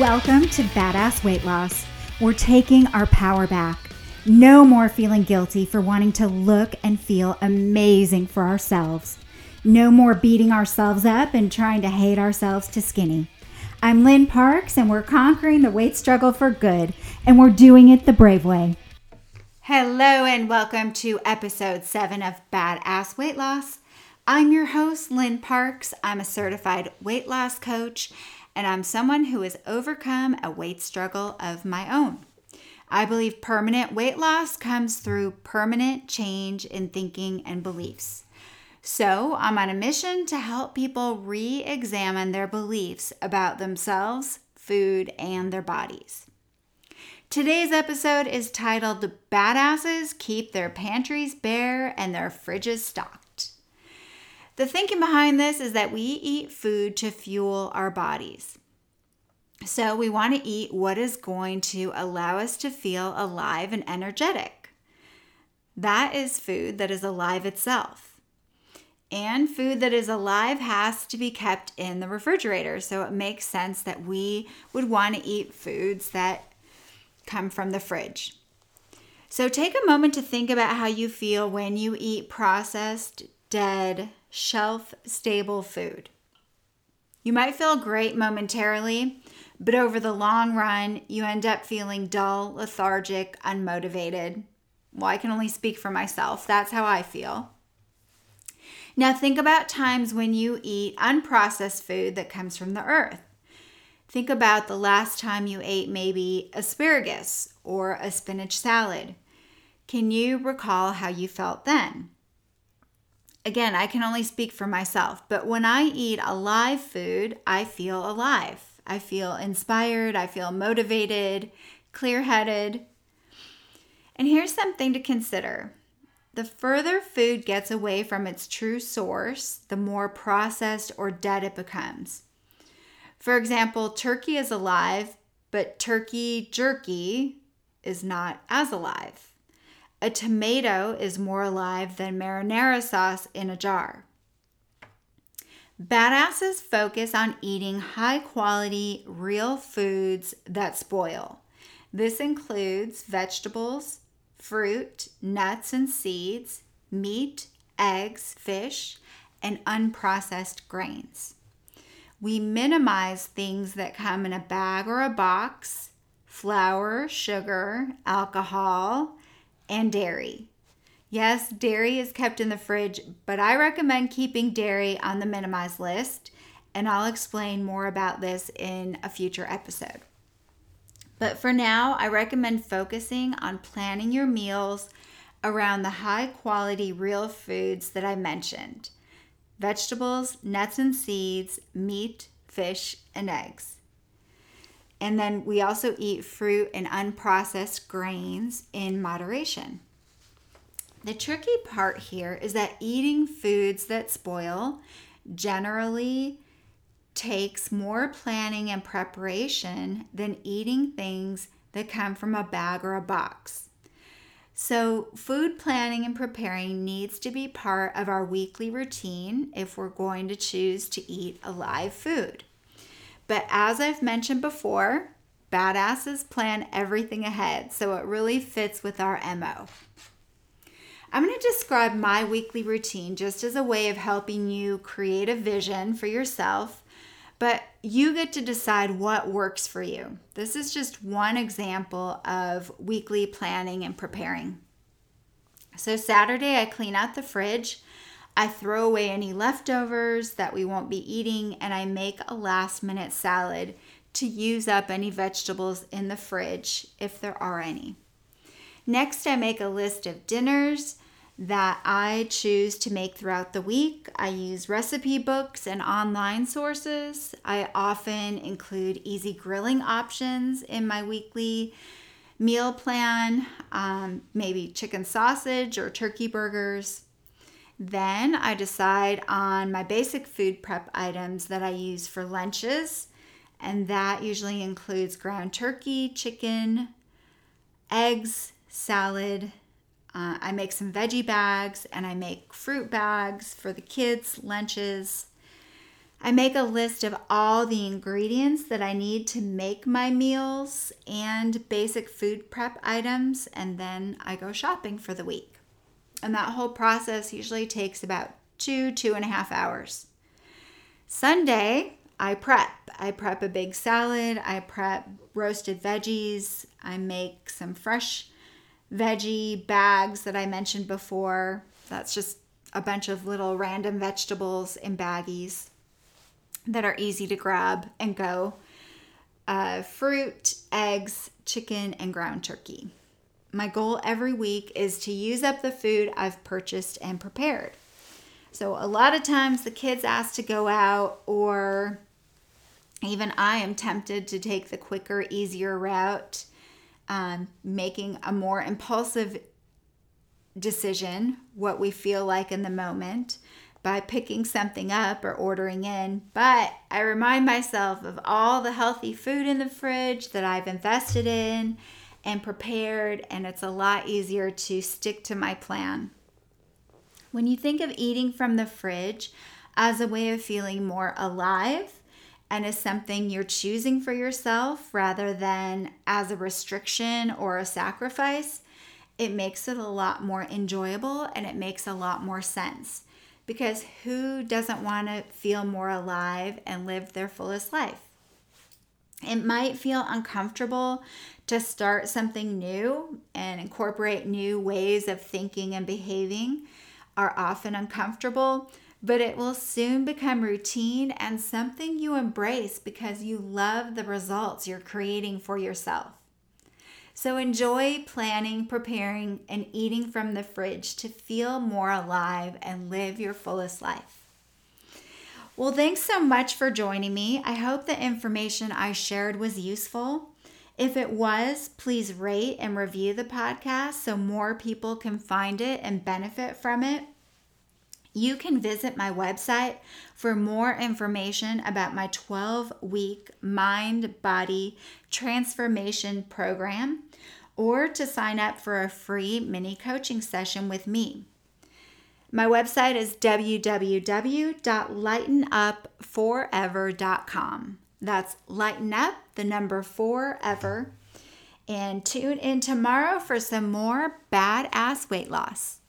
Welcome to Badass Weight Loss. We're taking our power back. No more feeling guilty for wanting to look and feel amazing for ourselves. No more beating ourselves up and trying to hate ourselves to skinny. I'm Lynn Parks, and we're conquering the weight struggle for good, and we're doing it the brave way. Hello, and welcome to episode 7 of Badass Weight Loss. I'm your host, Lynn Parks. I'm a certified weight loss coach, and I'm someone who has overcome a weight struggle of my own. I believe permanent weight loss comes through permanent change in thinking and beliefs. So, I'm on a mission to help people re examine their beliefs about themselves, food, and their bodies. Today's episode is titled Badasses Keep Their Pantries Bare and Their Fridges Stocked. The thinking behind this is that we eat food to fuel our bodies. So, we want to eat what is going to allow us to feel alive and energetic. That is food that is alive itself. And food that is alive has to be kept in the refrigerator. So it makes sense that we would want to eat foods that come from the fridge. So take a moment to think about how you feel when you eat processed, dead, shelf stable food. You might feel great momentarily, but over the long run, you end up feeling dull, lethargic, unmotivated. Well, I can only speak for myself. That's how I feel. Now, think about times when you eat unprocessed food that comes from the earth. Think about the last time you ate maybe asparagus or a spinach salad. Can you recall how you felt then? Again, I can only speak for myself, but when I eat alive food, I feel alive. I feel inspired, I feel motivated, clear headed. And here's something to consider the further food gets away from its true source, the more processed or dead it becomes. For example, turkey is alive, but turkey jerky is not as alive. A tomato is more alive than marinara sauce in a jar. Badasses focus on eating high quality, real foods that spoil. This includes vegetables, fruit, nuts and seeds, meat, eggs, fish, and unprocessed grains. We minimize things that come in a bag or a box, flour, sugar, alcohol, and dairy. Yes, dairy is kept in the fridge, but I recommend keeping dairy on the minimized list, and I'll explain more about this in a future episode. But for now, I recommend focusing on planning your meals around the high quality real foods that I mentioned vegetables, nuts and seeds, meat, fish, and eggs. And then we also eat fruit and unprocessed grains in moderation. The tricky part here is that eating foods that spoil generally takes more planning and preparation than eating things that come from a bag or a box. So, food planning and preparing needs to be part of our weekly routine if we're going to choose to eat alive food. But as I've mentioned before, badasses plan everything ahead, so it really fits with our MO. I'm going to describe my weekly routine just as a way of helping you create a vision for yourself but you get to decide what works for you. This is just one example of weekly planning and preparing. So, Saturday, I clean out the fridge. I throw away any leftovers that we won't be eating, and I make a last minute salad to use up any vegetables in the fridge if there are any. Next, I make a list of dinners that I choose to make throughout the week. I use recipe books and online sources. I often include easy grilling options in my weekly meal plan, um, maybe chicken sausage or turkey burgers. Then I decide on my basic food prep items that I use for lunches, and that usually includes ground turkey, chicken, eggs, salad, uh, I make some veggie bags and I make fruit bags for the kids' lunches. I make a list of all the ingredients that I need to make my meals and basic food prep items, and then I go shopping for the week. And that whole process usually takes about two, two and a half hours. Sunday, I prep. I prep a big salad, I prep roasted veggies, I make some fresh veggie bags that I mentioned before. That's just a bunch of little random vegetables in baggies that are easy to grab and go. Uh, fruit, eggs, chicken, and ground turkey. My goal every week is to use up the food I've purchased and prepared. So, a lot of times the kids ask to go out, or even I am tempted to take the quicker, easier route, um, making a more impulsive decision, what we feel like in the moment by picking something up or ordering in, but I remind myself of all the healthy food in the fridge that I've invested in and prepared, and it's a lot easier to stick to my plan. When you think of eating from the fridge as a way of feeling more alive and as something you're choosing for yourself rather than as a restriction or a sacrifice, it makes it a lot more enjoyable and it makes a lot more sense because who doesn't want to feel more alive and live their fullest life? It might feel uncomfortable to start something new and incorporate new ways of thinking and behaving are often uncomfortable, but it will soon become routine and something you embrace because you love the results you're creating for yourself. So enjoy planning, preparing, and eating from the fridge to feel more alive and live your fullest life. Well, thanks so much for joining me. I hope the information I shared was useful. If it was, please rate and review the podcast so more people can find it and benefit from it. You can visit my website for more information about my 12 week mind body transformation program or to sign up for a free mini coaching session with me. My website is www.lightenupforever.com. That's lighten up the number forever. And tune in tomorrow for some more badass weight loss.